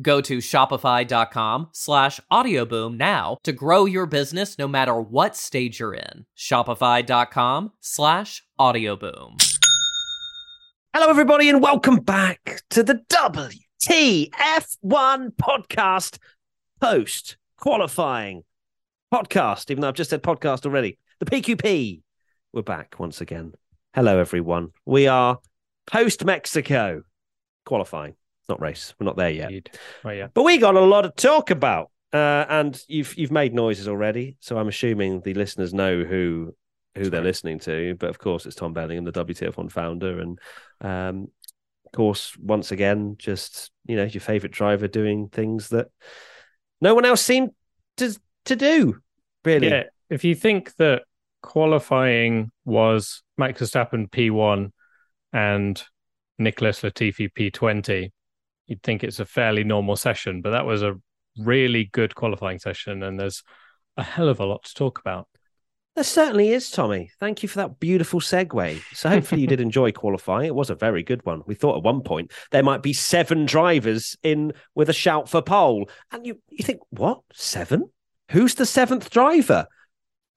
Go to shopify.com slash audioboom now to grow your business no matter what stage you're in. Shopify.com slash audioboom. Hello, everybody, and welcome back to the WTF1 podcast post qualifying podcast, even though I've just said podcast already. The PQP. We're back once again. Hello, everyone. We are post Mexico qualifying not race. We're not there yet. Yeah. But we got a lot to talk about. Uh, and you've you've made noises already, so I'm assuming the listeners know who who they're listening to. But of course, it's Tom Bellingham, the WTF1 founder, and um, of course, once again, just you know, your favorite driver doing things that no one else seemed to to do. Really, yeah. If you think that qualifying was Max Verstappen P1 and Nicholas Latifi P20, you'd think it's a fairly normal session, but that was a really good qualifying session, and there's a hell of a lot to talk about. There certainly is, Tommy. Thank you for that beautiful segue. So hopefully you did enjoy qualifying. It was a very good one. We thought at one point there might be seven drivers in with a shout for pole. And you, you think, what? Seven? Who's the seventh driver?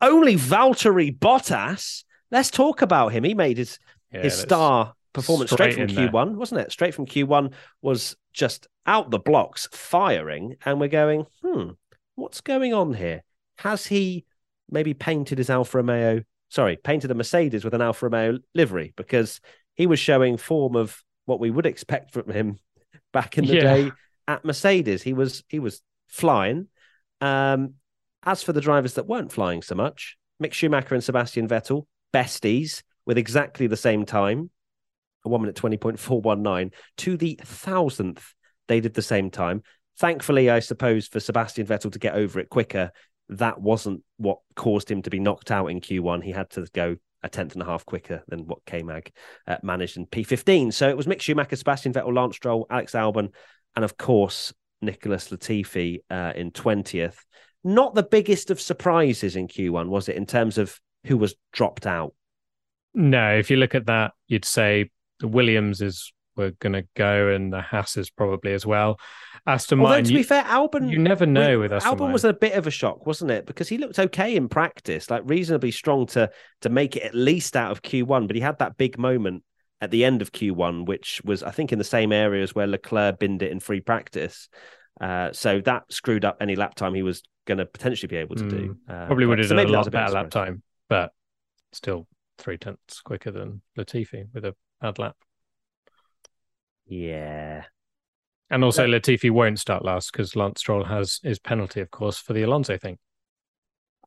Only Valtteri Bottas. Let's talk about him. He made his yeah, his star performance straight, straight from Q1, there. wasn't it? Straight from Q1 was just out the blocks firing. And we're going, hmm, what's going on here? Has he maybe painted his Alfa Romeo, sorry, painted a Mercedes with an Alfa Romeo livery? Because he was showing form of what we would expect from him back in the yeah. day at Mercedes. He was he was flying. Um, as for the drivers that weren't flying so much, Mick Schumacher and Sebastian Vettel, besties with exactly the same time one minute 20.419 to the thousandth. They did the same time. Thankfully, I suppose, for Sebastian Vettel to get over it quicker, that wasn't what caused him to be knocked out in Q1. He had to go a tenth and a half quicker than what K Mag uh, managed in P15. So it was Mick Schumacher, Sebastian Vettel, Lance Stroll, Alex Albon, and of course, Nicholas Latifi uh, in 20th. Not the biggest of surprises in Q1, was it, in terms of who was dropped out? No, if you look at that, you'd say the Williams is we're going to go, and the Hasses probably as well. Aston Although, Martin. to be fair, Albon. You never know with Aston Albon Martin. was a bit of a shock, wasn't it? Because he looked okay in practice, like reasonably strong to to make it at least out of Q1. But he had that big moment at the end of Q1, which was, I think, in the same areas where Leclerc binned it in free practice. Uh, so that screwed up any lap time he was going to potentially be able to do. Hmm. Uh, probably would have so done a lot better lap time, but still three tenths quicker than Latifi with a bad lap. Yeah. And also, Latifi won't start last because Lance Stroll has his penalty, of course, for the Alonso thing.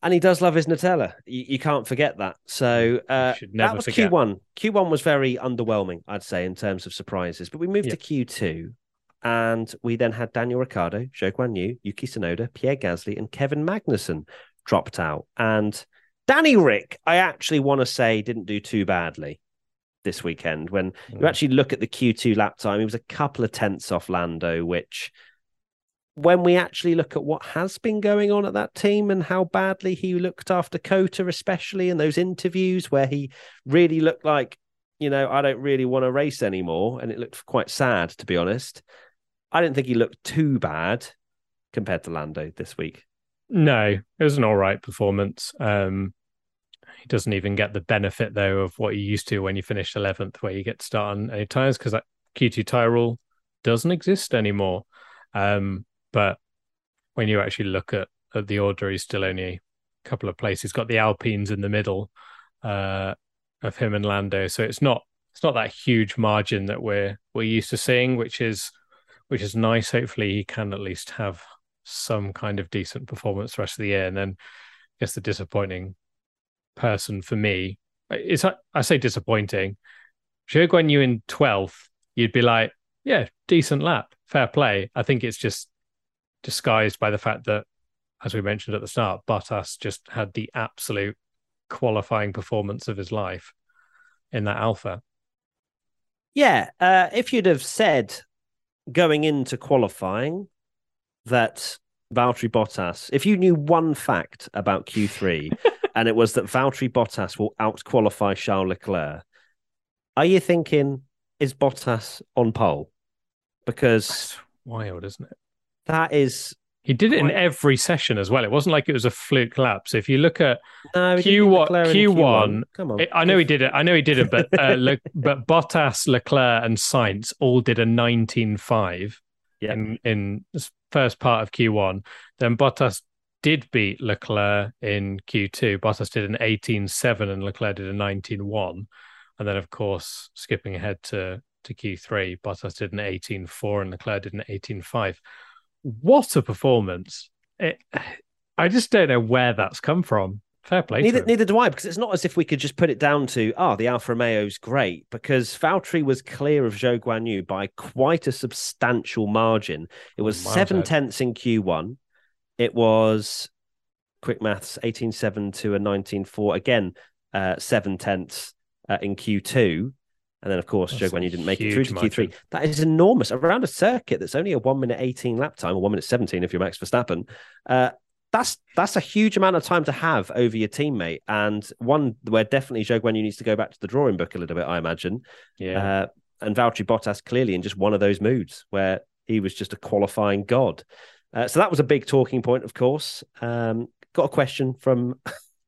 And he does love his Nutella. You, you can't forget that. So uh, that was forget. Q1. Q1 was very underwhelming, I'd say, in terms of surprises. But we moved yep. to Q2, and we then had Daniel Ricciardo, Zhou Guan Yu, Yuki Tsunoda, Pierre Gasly, and Kevin Magnussen dropped out. And Danny Rick, I actually want to say, didn't do too badly this weekend. When mm. you actually look at the Q2 lap time, he was a couple of tenths off Lando, which when we actually look at what has been going on at that team and how badly he looked after COTA, especially in those interviews where he really looked like, you know, I don't really want to race anymore. And it looked quite sad, to be honest. I didn't think he looked too bad compared to Lando this week. No, it was an all right performance. Um, he doesn't even get the benefit though of what you used to when you finished eleventh, where you get to start on any tires because that Q2 tire rule doesn't exist anymore. Um, but when you actually look at, at the order, he's still only a couple of places. He's got the Alpines in the middle uh, of him and Lando, so it's not it's not that huge margin that we're we're used to seeing, which is which is nice. Hopefully, he can at least have some kind of decent performance the rest of the year. And then, I guess the disappointing person for me It's I say disappointing. Zhou Guan Yu in twelfth, you'd be like, yeah, decent lap, fair play. I think it's just disguised by the fact that, as we mentioned at the start, Bottas just had the absolute qualifying performance of his life in that Alfa. Yeah, uh, if you'd have said going into qualifying that Valtteri Bottas, if you knew one fact about Q3 and it was that Valtteri Bottas will out qualify Charles Leclerc, are you thinking, is Bottas on pole? Because That's wild, isn't it? That is. He did it in every session as well. It wasn't like it was a fluke lap. So if you look at no, Q1, Q1, Come on. I know he did it. I know he did it, but uh, Le, but Bottas, Leclerc, and Sainz all did a 19.5 yeah. in in first part of Q1. Then Bottas did beat Leclerc in Q2. Bottas did an 18.7 and Leclerc did a 19.1. And then, of course, skipping ahead to, to Q3, Bottas did an 18.4 and Leclerc did an 18.5 what a performance! It, I just don't know where that's come from. Fair play. Neither, neither do I, because it's not as if we could just put it down to, oh, the Alfa Romeo's great, because Valtteri was clear of Zhou Guan Yu by quite a substantial margin. It was seven tenths in Q1. It was, quick maths, 18.7 to a 19.4. Again, uh, seven tenths uh, in Q2. And then, of course, Zhou Yu didn't make it through to Q3. That is enormous. Around a circuit that's only a one minute 18 lap time, or one minute 17 if you're Max Verstappen. Uh, that's that's a huge amount of time to have over your teammate, and one where definitely Zhou Guan needs to go back to the drawing book a little bit, I imagine. Yeah. Uh, and Valtteri Bottas clearly in just one of those moods where he was just a qualifying god. Uh, so that was a big talking point, of course. Um, got a question from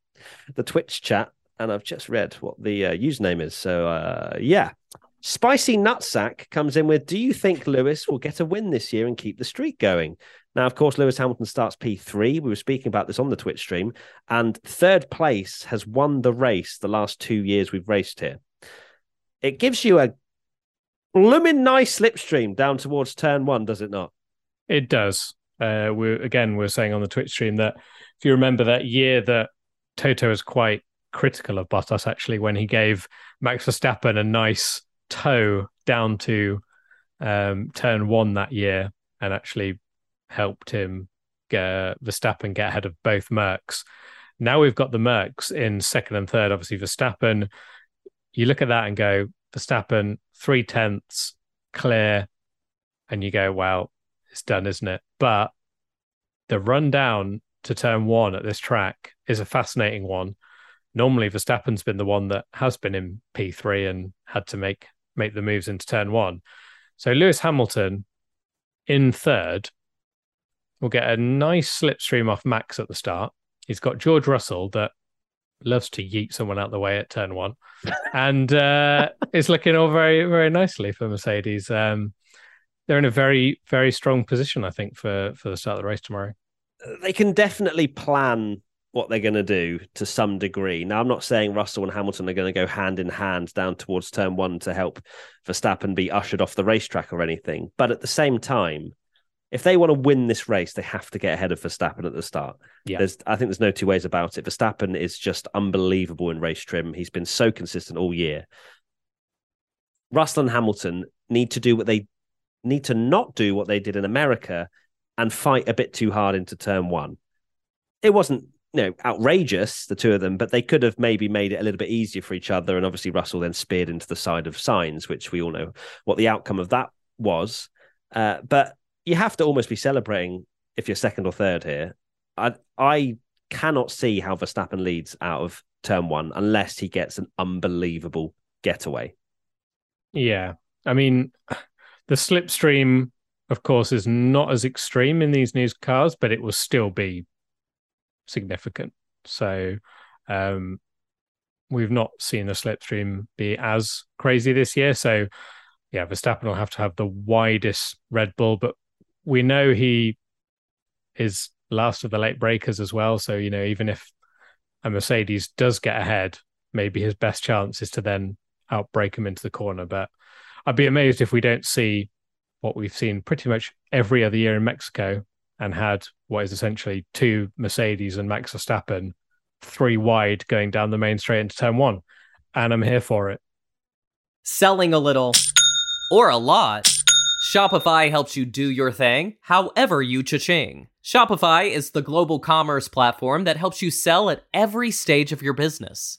the Twitch chat and I've just read what the uh, username is. So uh, yeah, Spicy Nutsack comes in with, "Do you think Lewis will get a win this year and keep the streak going?" Now, of course, Lewis Hamilton starts P3. We were speaking about this on the Twitch stream, and third place has won the race the last two years we've raced here. It gives you a blooming nice slipstream down towards turn one, does it not? It does. Uh, we again, we are saying on the Twitch stream that if you remember that year that Toto was quite critical of Bottas actually when he gave Max Verstappen a nice toe down to um, turn one that year and actually helped him get Verstappen get ahead of both Mercs. Now we've got the Mercs in second and third. Obviously, Verstappen. You look at that and go Verstappen three tenths clear, and you go, "Well, it's done, isn't it?" But the run down to turn one at this track is a fascinating one normally Verstappen's been the one that has been in P3 and had to make make the moves into turn one. So Lewis Hamilton in third will get a nice slipstream off Max at the start. He's got George Russell that loves to yeet someone out the way at turn one, and uh, it's looking all very very nicely for Mercedes. Um, they're in a very very strong position, I think, for for the start of the race tomorrow. They can definitely plan what they're going to do to some degree. Now, I'm not saying Russell and Hamilton are going to go hand in hand down towards turn one to help Verstappen be ushered off the racetrack or anything. But at the same time, if they want to win this race, they have to get ahead of Verstappen at the start. Yeah. There's, I think there's no two ways about it. Verstappen is just unbelievable in race trim. He's been so consistent all year. Russell and Hamilton need to do what they need to not do what they did in America and fight a bit too hard into turn one. It wasn't you know outrageous the two of them but they could have maybe made it a little bit easier for each other and obviously russell then speared into the side of Sainz, which we all know what the outcome of that was uh, but you have to almost be celebrating if you're second or third here. I I cannot see how Verstappen leads out of turn one unless he gets an unbelievable getaway. Yeah. I mean, the slipstream, of course, is not as extreme in these new cars, but it will still be significant. So um, we've not seen the slipstream be as crazy this year. So yeah, Verstappen will have to have the widest Red Bull, but we know he is last of the late brakers as well. So, you know, even if a Mercedes does get ahead, maybe his best chance is to then outbreak him into the corner. But I'd be amazed if we don't see what we've seen pretty much every other year in Mexico and had what is essentially two Mercedes and Max Verstappen, three wide going down the main straight into turn one. And I'm here for it. Selling a little or a lot. Shopify helps you do your thing, however you cha-ching. Shopify is the global commerce platform that helps you sell at every stage of your business.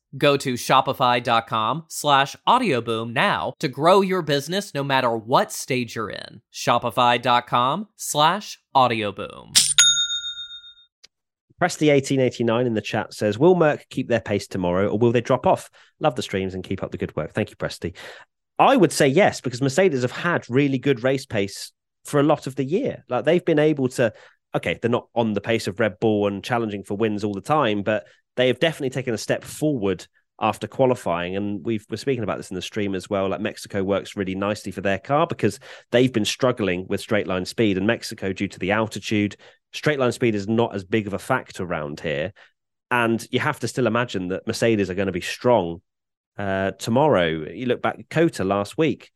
Go to shopify.com slash audioboom now to grow your business no matter what stage you're in. Shopify.com slash audioboom. Press the 1889 in the chat says, Will Merc keep their pace tomorrow or will they drop off? Love the streams and keep up the good work. Thank you, Presty. I would say yes, because Mercedes have had really good race pace for a lot of the year. Like they've been able to, okay, they're not on the pace of Red Bull and challenging for wins all the time, but they have definitely taken a step forward after qualifying. And we've, we're speaking about this in the stream as well. Like Mexico works really nicely for their car because they've been struggling with straight line speed. And Mexico, due to the altitude, straight line speed is not as big of a factor around here. And you have to still imagine that Mercedes are going to be strong uh, tomorrow. You look back at COTA last week,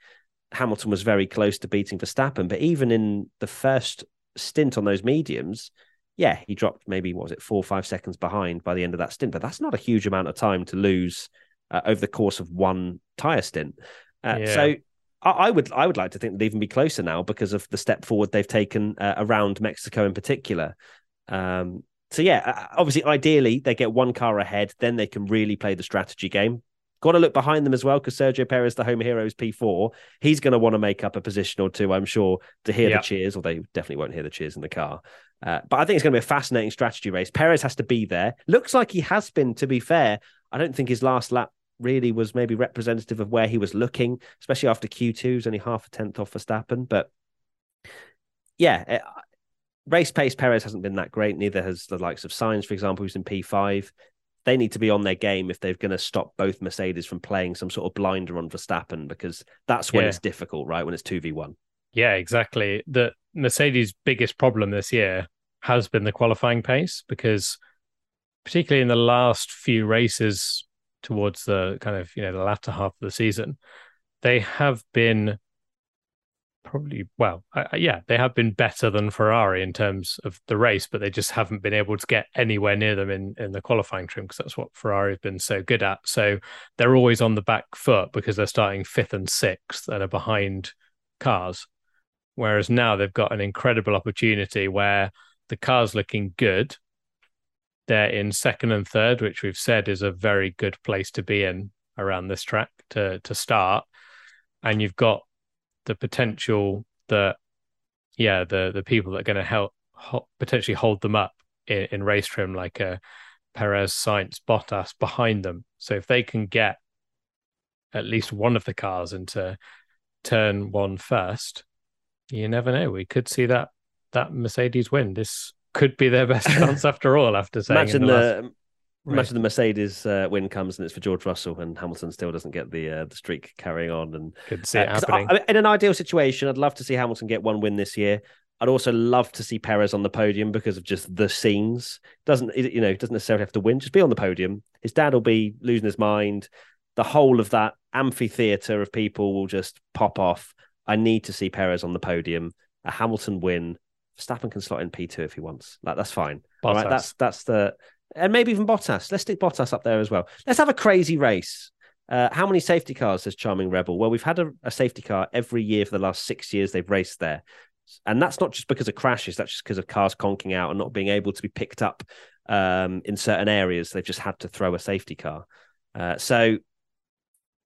Hamilton was very close to beating Verstappen, but even in the first stint on those mediums, yeah, he dropped maybe what was it four or five seconds behind by the end of that stint, but that's not a huge amount of time to lose uh, over the course of one tire stint. Uh, yeah. So I, I, would I would like to think they'd even be closer now because of the step forward they've taken uh, around Mexico in particular. Um, so yeah, uh, obviously, ideally they get one car ahead, then they can really play the strategy game. Got to look behind them as well because Sergio Perez, the home hero, is P4. He's going to want to make up a position or two, I'm sure, to hear the cheers, or they definitely won't hear the cheers in the car. Uh, but I think it's going to be a fascinating strategy race. Perez has to be there. Looks like he has been, to be fair. I don't think his last lap really was maybe representative of where he was looking, especially after Q2's only half a tenth off Verstappen. But yeah, it, uh, race pace, Perez hasn't been that great. Neither has the likes of Sainz, for example, who's in P5 they need to be on their game if they're going to stop both Mercedes from playing some sort of blinder on Verstappen because that's when yeah. it's difficult, right? When it's 2v1. Yeah, exactly. The Mercedes' biggest problem this year has been the qualifying pace because particularly in the last few races towards the kind of, you know, the latter half of the season, they have been probably well uh, yeah they have been better than ferrari in terms of the race but they just haven't been able to get anywhere near them in in the qualifying trim because that's what ferrari have been so good at. So they're always on the back foot because they're starting fifth and sixth and are behind cars. Whereas now they've got an incredible opportunity where the car's looking good. They're in second and third which we've said is a very good place to be in around this track to to start. And you've got the potential that yeah the the people that are going to help potentially hold them up in, in, race trim like a Perez, Sainz, Bottas behind them. So if they can get at least one of the cars into turn one first, you never know. We could see that that Mercedes win. This could be their best chance after all. After saying Imagine in the, the, last... imagine the Mercedes uh, win comes and it's for George Russell, and Hamilton still doesn't get the uh, the streak carrying on. And could see it uh, happening. I- in an ideal situation, I'd love to see Hamilton get one win this year. I'd also love to see Perez on the podium because of just the scenes. Doesn't you know? Doesn't necessarily have to win. Just be on the podium. His dad will be losing his mind. The whole of that amphitheater of people will just pop off. I need to see Perez on the podium. A Hamilton win. Verstappen can slot in P two if he wants. Like that's fine. All right, that's that's the and maybe even Bottas. Let's stick Bottas up there as well. Let's have a crazy race. Uh, how many safety cars has Charming Rebel? Well, we've had a, a safety car every year for the last six years. They've raced there, and that's not just because of crashes. That's just because of cars conking out and not being able to be picked up um, in certain areas. They've just had to throw a safety car. Uh, so,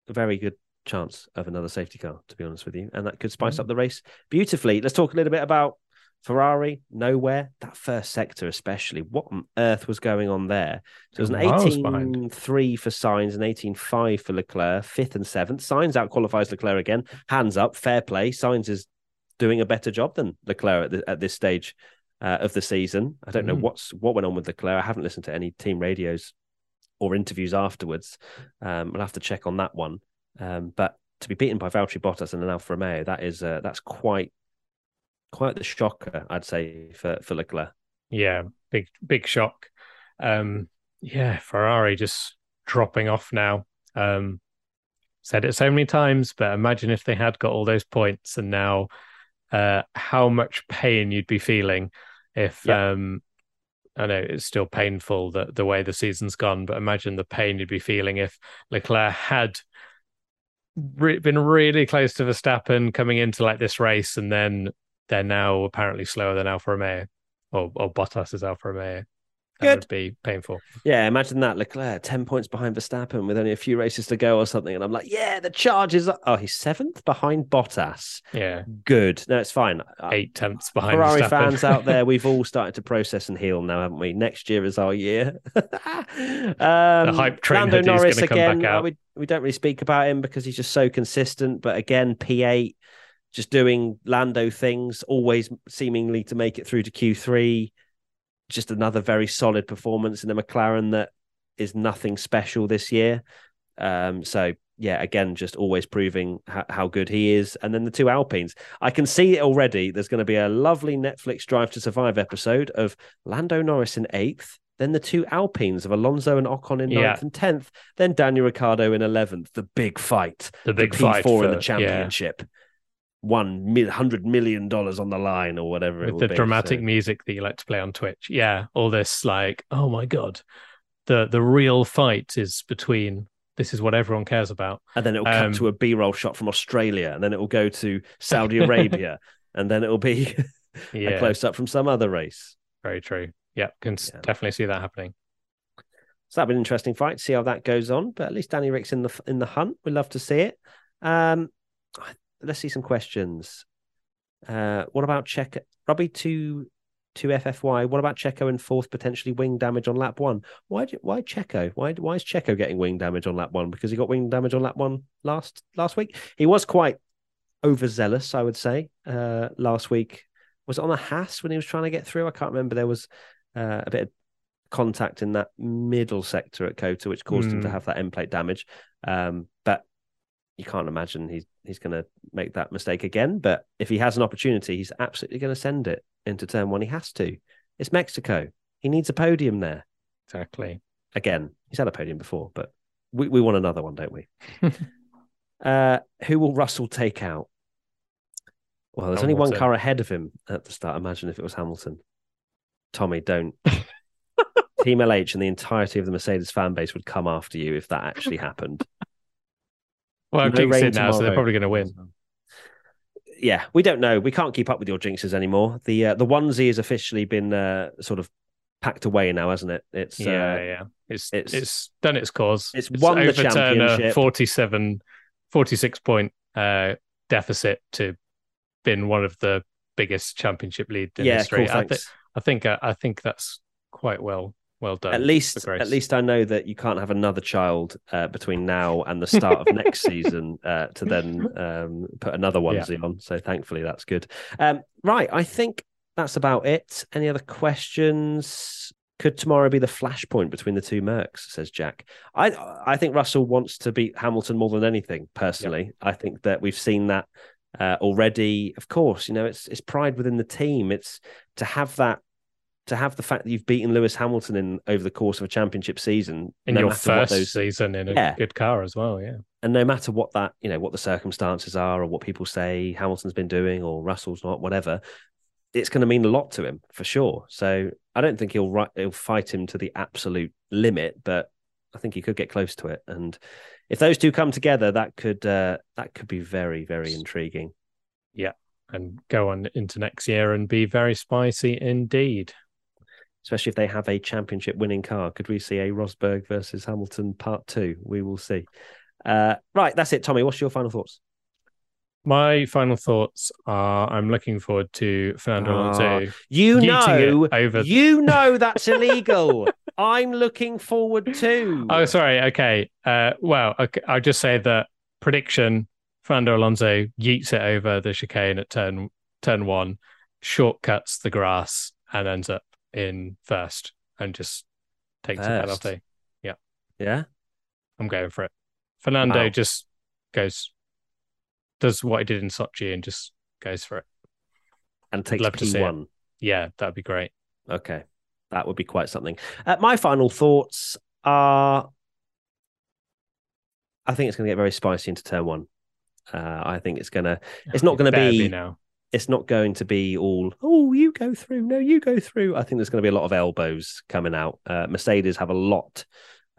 a very good chance of another safety car, to be honest with you, and that could spice up the race beautifully. Let's talk a little bit about Ferrari. Nowhere that first sector, especially. What on earth was going on there? So it was an Miles behind. 18-3 for Sainz and 18-5 for Leclerc, fifth and seventh. Sainz out qualifies Leclerc again. Hands up, fair play. Sainz is doing a better job than Leclerc at, the, at this stage uh, of the season. I don't know Mm. what's what went on with Leclerc. I haven't listened to any team radios or interviews afterwards. Um, I'll have to check on that one. Um, but to be beaten by Valtteri Bottas and an Alfa Romeo, that is uh, that's quite quite the shocker, I'd say, for for Leclerc. Yeah, big big shock. Um, yeah, Ferrari just dropping off now. Um, said it so many times, but imagine if they had got all those points and now uh, how much pain you'd be feeling if Yeah. um, I know it's still painful the the way the season's gone, but imagine the pain you'd be feeling if Leclerc had re- been really close to Verstappen coming into like this race, and then they're now apparently slower than Alfa Romeo or or Bottas is Alfa Romeo. That Good. would be painful. Yeah, imagine that Leclerc ten points behind Verstappen with only a few races to go or something, and I'm like, yeah, the charge is. Oh, he's seventh behind Bottas. Yeah, Good. No, it's fine. Uh, eight tenths behind Ferrari Verstappen. fans out there, we've all started to process and heal now, haven't we? Next year is our year. um, hype train Lando Norris gonna come back again. We we don't really speak about him because he's just so consistent. But again, P8, just doing Lando things, always seemingly to make it through to Q3. Just another very solid performance in the McLaren that is nothing special this year. Um, so yeah, again, just always proving how, how good he is. And then the two Alpines. I can see it already. There's going to be a lovely Netflix Drive to Survive episode of Lando Norris in eighth, then the two Alpines of Alonso and Ocon in ninth Yeah. and tenth, then Daniel Ricciardo in eleventh. The big fight, the big P4 fight in for- the yeah, championship. One mil- hundred million dollars on the line, or whatever with the be. dramatic So- music that you like to play on Twitch. Yeah, all this like, oh my god, the the real fight is between. This is what everyone cares about. and then it'll Um, cut to a B-roll shot from Australia, and then it will go to Saudi Arabia, and then it'll be a close up from some other race. very true. Yeah, can Yeah. definitely see that happening. So that'll be an interesting fight. See how that goes on. But at least Danny Rick's in the in the hunt. We'd love to see it. Um, let's see some questions. Uh, what about Checo? Robbie to to FFY. What about Checo and fourth, potentially wing damage on lap one? Why do- why Checo? Why why is Checo getting wing damage on lap one? Because he got wing damage on lap one last last week. He was quite overzealous, I would say. Uh, last week was it on a Haas when he was trying to get through? I can't remember. There was uh, a bit of contact in that middle sector at COTA, which caused him to Hmm. have that end plate damage. Um, but you can't imagine he's he's going to make that mistake again. But if he has an opportunity, he's absolutely going to send it into turn one. He has to. It's Mexico. He needs a podium there Exactly. again. He's had a podium before, but we, we want another one, don't we? uh, who will Russell take out? Well, there's only one car ahead of him at the start. Imagine if it was Hamilton. Tommy, don't. Team LH and the entirety of the Mercedes fan base would come after you if that actually happened. Well, No jinxing rain it now, so they're probably going to win. Yeah, we don't know. We can't keep up with your jinxes anymore. The uh, the onesie has officially been uh, sort of packed away now, hasn't it? It's yeah, uh, yeah. It's, it's- it's done its cause. it's won the overturned a championship. 47, 46 point uh, deficit to been one of the biggest championship lead in yeah, history. cool. I, Thanks. I think uh, I think that's quite well Well done. At least, at least I know that you can't have another child uh, between now and the start of next season uh, to then um, put another onesie yeah. on. So thankfully, that's good. Um, right, I think that's about it. Any other questions? Could tomorrow be the flashpoint between the two Mercs? Says Jack. I I think Russell wants to beat Hamilton more than anything. Personally, I think that we've seen that uh, already. Of course, you know it's it's pride within the team. It's to have that to have the fact that you've beaten Lewis Hamilton in over the course of a championship season in no your first those, season in a yeah. good car as well, yeah. And no matter what that you know what the circumstances are or what people say Hamilton's been doing or Russell's not, whatever, it's going to mean a lot to him for sure. So I don't think he'll he'll fight him to the absolute limit, but I think he could get close to it. And if those two come together, that could uh, that could be very very intriguing. Yeah, and go on into next year and be very spicy indeed especially if they have a championship winning car. Could we see a Rosberg versus Hamilton part two? We will see. Uh, right, that's it. Tommy, what's your final thoughts? My final thoughts are I'm looking forward to Fernando oh, Alonso. You know, over... you know that's illegal. I'm looking forward to. Oh, sorry. Okay. Uh, well, okay, I'll just say that prediction: Fernando Alonso yeets it over the chicane at turn turn one, shortcuts the grass, and ends up in first and just takes first. a penalty. Yeah. Yeah. I'm going for it. Fernando wow. just goes, does what he did in Sochi and just goes for it. And takes Love P1. Yeah, that'd be great. Okay. That would be quite something. Uh, my final thoughts are I think it's going to get very spicy into turn one. Uh, I think it's going to, it's not going to be, be now it's not going to be all oh you go through no you go through. I think there's going to be a lot of elbows coming out. Uh, mercedes have a lot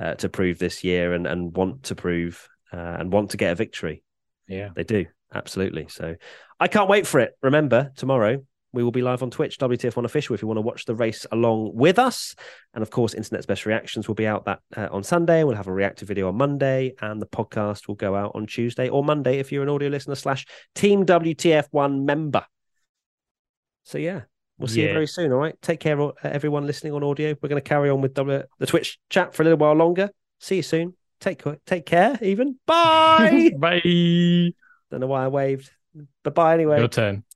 uh, to prove this year and and want to prove uh, and want to get a victory. Yeah. They do absolutely. So i can't wait for it. Remember tomorrow we will be live on Twitch, WTF1 Official, if you want to watch the race along with us. And of course, Internet's Best Reactions will be out that uh, on Sunday. We'll have a reactive video on Monday, and the podcast will go out on Tuesday or Monday if you're an audio listener slash Team WTF1 member. So yeah, we'll see yeah. you very soon. All right, take care, everyone listening on audio. We're going to carry on with w- the Twitch chat for a little while longer. See you soon. Take take care. Even bye. bye. Don't know why I waved. But bye anyway. Your turn.